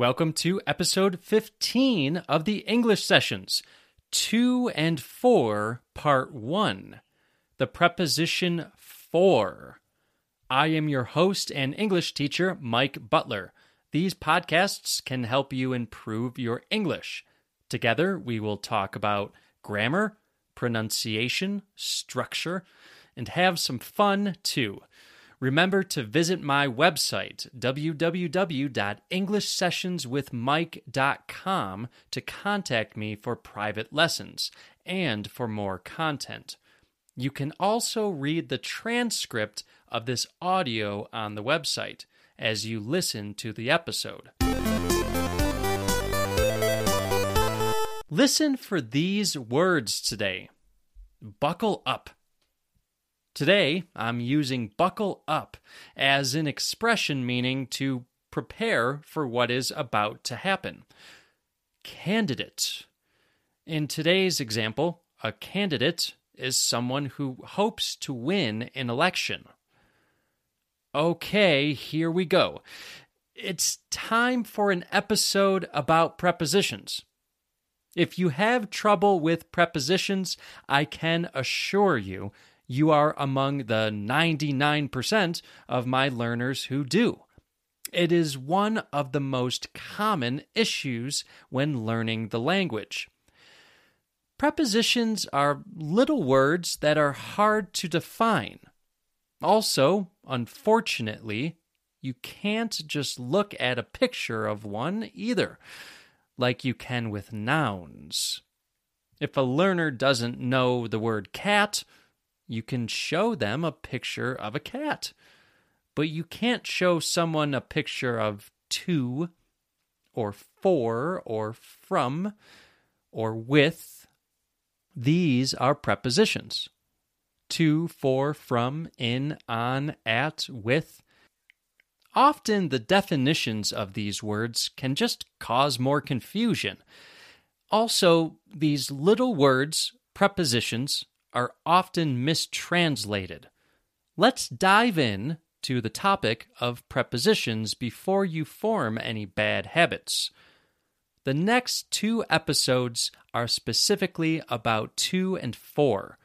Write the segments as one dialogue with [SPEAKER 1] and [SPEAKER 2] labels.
[SPEAKER 1] Welcome to episode 15 of the English Sessions, 2 and 4, part 1. The preposition for. I am your host and English teacher, Mike Butler. These podcasts can help you improve your English. Together, we will talk about grammar, pronunciation, structure, and have some fun too. Remember to visit my website, www.englishsessionswithmike.com, to contact me for private lessons and for more content. You can also read the transcript of this audio on the website as you listen to the episode. Listen for these words today. Buckle up. Today, I'm using buckle up as an expression meaning to prepare for what is about to happen. Candidate. In today's example, a candidate is someone who hopes to win an election. Okay, here we go. It's time for an episode about prepositions. If you have trouble with prepositions, I can assure you you are among the 99% of my learners who do. It is one of the most common issues when learning the language. Prepositions are little words that are hard to define. Also, unfortunately, you can't just look at a picture of one either, like you can with nouns. If a learner doesn't know the word cat, you can show them a picture of a cat. But you can't show someone a picture of to, or for, or from, or with. These are prepositions to, for, from, in, on, at, with. Often the definitions of these words can just cause more confusion. Also, these little words, prepositions, are often mistranslated. Let's dive in to the topic of prepositions before you form any bad habits. The next two episodes are specifically about 2 and 4.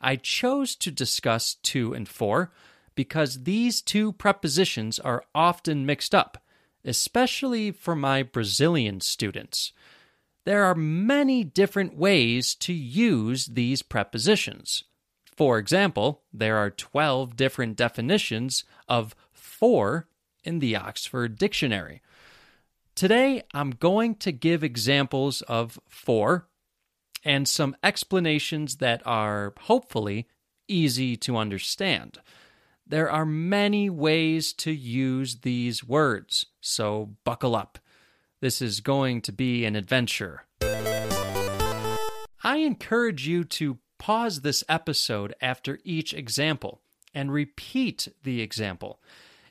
[SPEAKER 1] I chose to discuss 2 and 4 because these two prepositions are often mixed up, especially for my Brazilian students there are many different ways to use these prepositions. For example, there are 12 different definitions of for in the Oxford Dictionary. Today, I'm going to give examples of for and some explanations that are hopefully easy to understand. There are many ways to use these words, so buckle up. This is going to be an adventure. I encourage you to pause this episode after each example and repeat the example.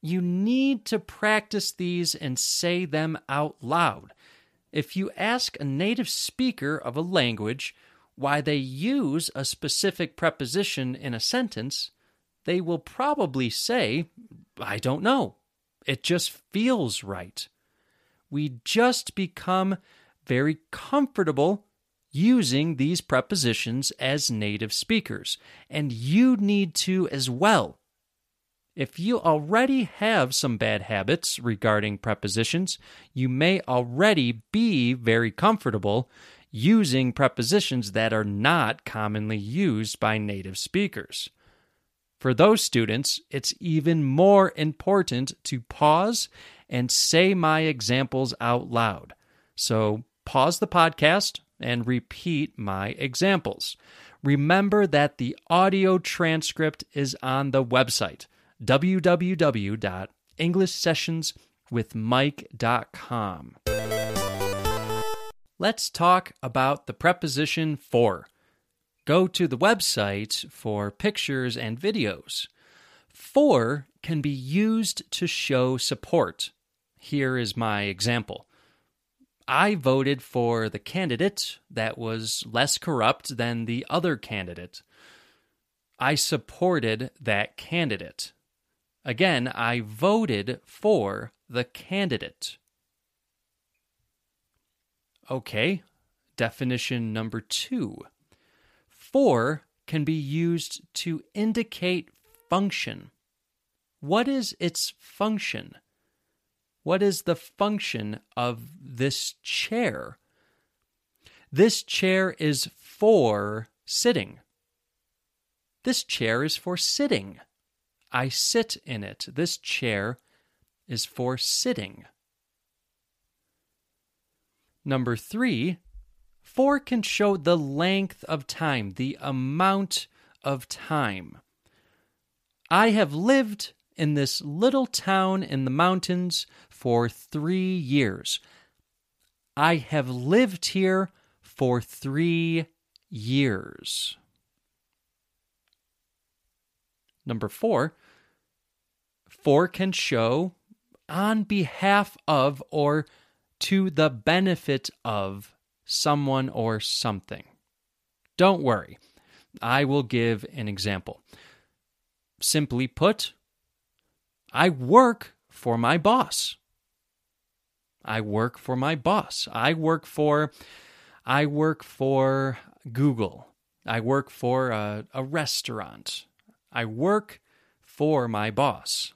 [SPEAKER 1] You need to practice these and say them out loud. If you ask a native speaker of a language why they use a specific preposition in a sentence, they will probably say, I don't know. It just feels right we just become very comfortable using these prepositions as native speakers. And you need to as well. If you already have some bad habits regarding prepositions, you may already be very comfortable using prepositions that are not commonly used by native speakers. For those students, it's even more important to pause and say my examples out loud. So pause the podcast and repeat my examples. Remember that the audio transcript is on the website www.englishsessionswithmike.com. Let's talk about the preposition for. Go to the website for pictures and videos. For can be used to show support. Here is my example. I voted for the candidate that was less corrupt than the other candidate. I supported that candidate. Again, I voted for the candidate. Okay, definition number two. For can be used to indicate function. What is its function? What is the function of this chair? This chair is for sitting. This chair is for sitting. I sit in it. This chair is for sitting. Number three, for can show the length of time, the amount of time. I have lived in this little town in the mountains for three years. I have lived here for three years. Number four, for can show on behalf of or to the benefit of someone or something. Don't worry, I will give an example. Simply put, I work for my boss. I work for my boss. I work for I work for Google. I work for a, a restaurant. I work for my boss.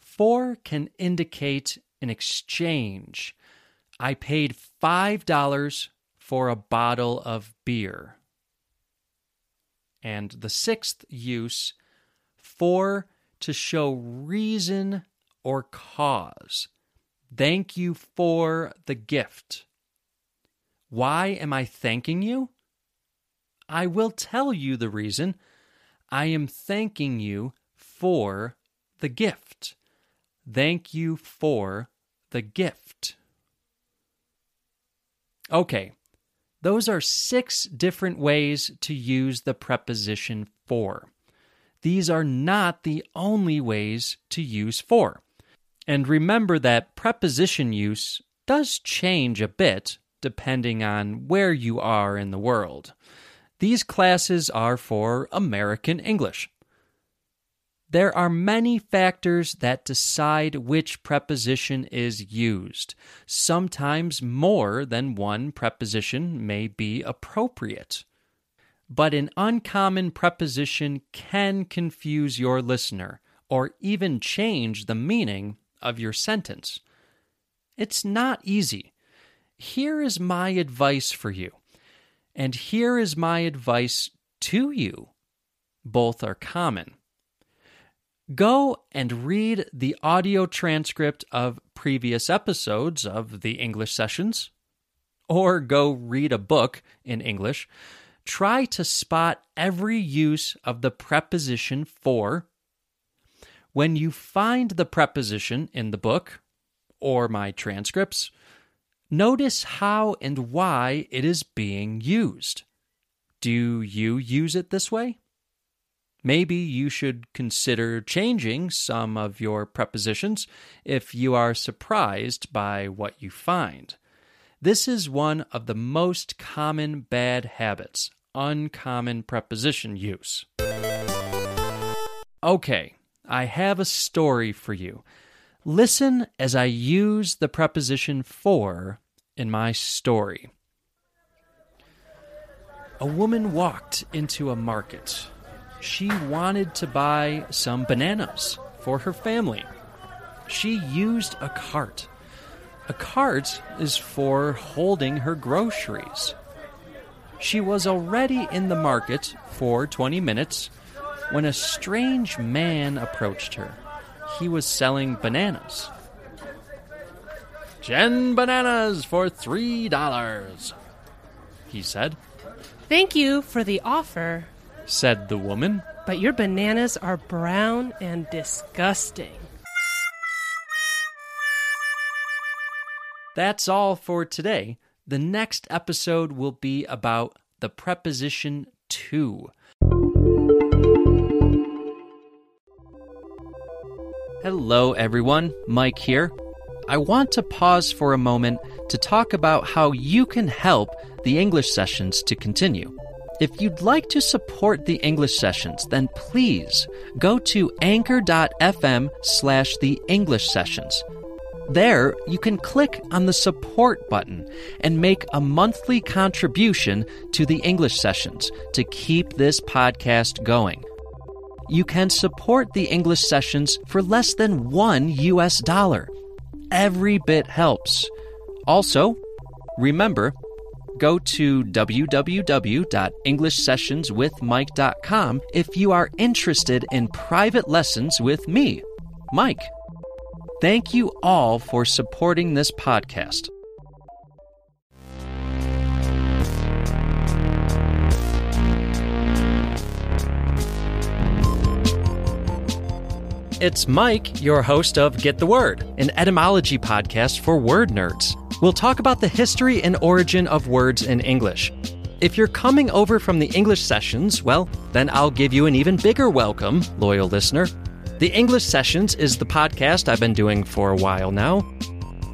[SPEAKER 1] For can indicate an exchange. I paid $5 for a bottle of beer. And the sixth use, for to show reason or cause. Thank you for the gift. Why am I thanking you? I will tell you the reason. I am thanking you for the gift. Thank you for the gift. Okay, those are six different ways to use the preposition for. These are not the only ways to use for. And remember that preposition use does change a bit depending on where you are in the world. These classes are for American English. There are many factors that decide which preposition is used. Sometimes more than one preposition may be appropriate. But an uncommon preposition can confuse your listener or even change the meaning of your sentence. It's not easy. Here is my advice for you, and here is my advice to you. Both are common. Go and read the audio transcript of previous episodes of the English sessions, or go read a book in English. Try to spot every use of the preposition for. When you find the preposition in the book or my transcripts, notice how and why it is being used. Do you use it this way? Maybe you should consider changing some of your prepositions if you are surprised by what you find. This is one of the most common bad habits uncommon preposition use. Okay, I have a story for you. Listen as I use the preposition for in my story. A woman walked into a market she wanted to buy some bananas for her family. She used a cart. A cart is for holding her groceries. She was already in the market for 20 minutes when a strange man approached her. He was selling bananas. Ten bananas for three dollars, he said.
[SPEAKER 2] Thank you for the offer,
[SPEAKER 1] said the woman.
[SPEAKER 2] But your bananas are brown and disgusting.
[SPEAKER 1] That's all for today. The next episode will be about the preposition to. Hello, everyone. Mike here. I want to pause for a moment to talk about how you can help the English sessions to continue. If you'd like to support the English sessions, then please go to anchor.fm slash the English sessions. There, you can click on the support button and make a monthly contribution to the English sessions to keep this podcast going. You can support the English sessions for less than one US dollar. Every bit helps. Also, remember, go to www.englishsessionswithmike.com if you are interested in private lessons with me, Mike. Thank you all for supporting this podcast. It's Mike, your host of Get the Word, an etymology podcast for word nerds. We'll talk about the history and origin of words in English. If you're coming over from the English sessions, well, then I'll give you an even bigger welcome, loyal listener. The English Sessions is the podcast I've been doing for a while now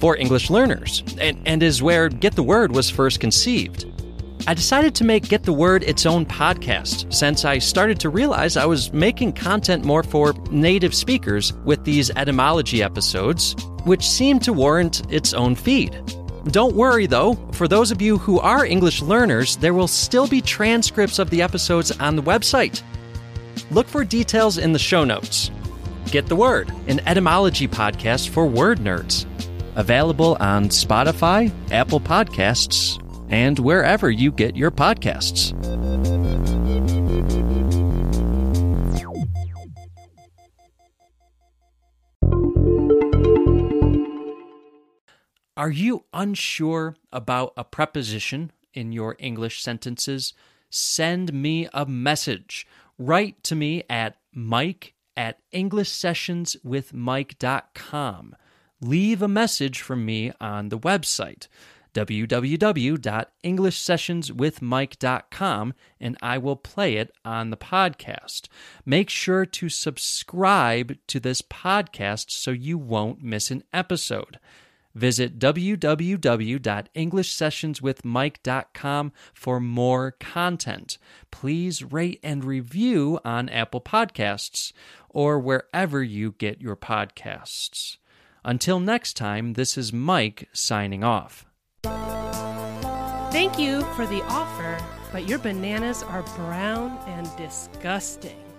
[SPEAKER 1] for English learners, and, and is where Get the Word was first conceived. I decided to make Get the Word its own podcast since I started to realize I was making content more for native speakers with these etymology episodes, which seemed to warrant its own feed. Don't worry though, for those of you who are English learners, there will still be transcripts of the episodes on the website. Look for details in the show notes. Get the Word, an etymology podcast for word nerds. Available on Spotify, Apple Podcasts, and wherever you get your podcasts. Are you unsure about a preposition in your English sentences? Send me a message. Write to me at mike at englishsessionswithmike.com. Leave a message from me on the website www.englishsessionswithmike.com and I will play it on the podcast. Make sure to subscribe to this podcast so you won't miss an episode. Visit www.englishsessionswithmike.com for more content. Please rate and review on Apple Podcasts or wherever you get your podcasts. Until next time, this is Mike signing off.
[SPEAKER 2] Thank you for the offer, but your bananas are brown and disgusting.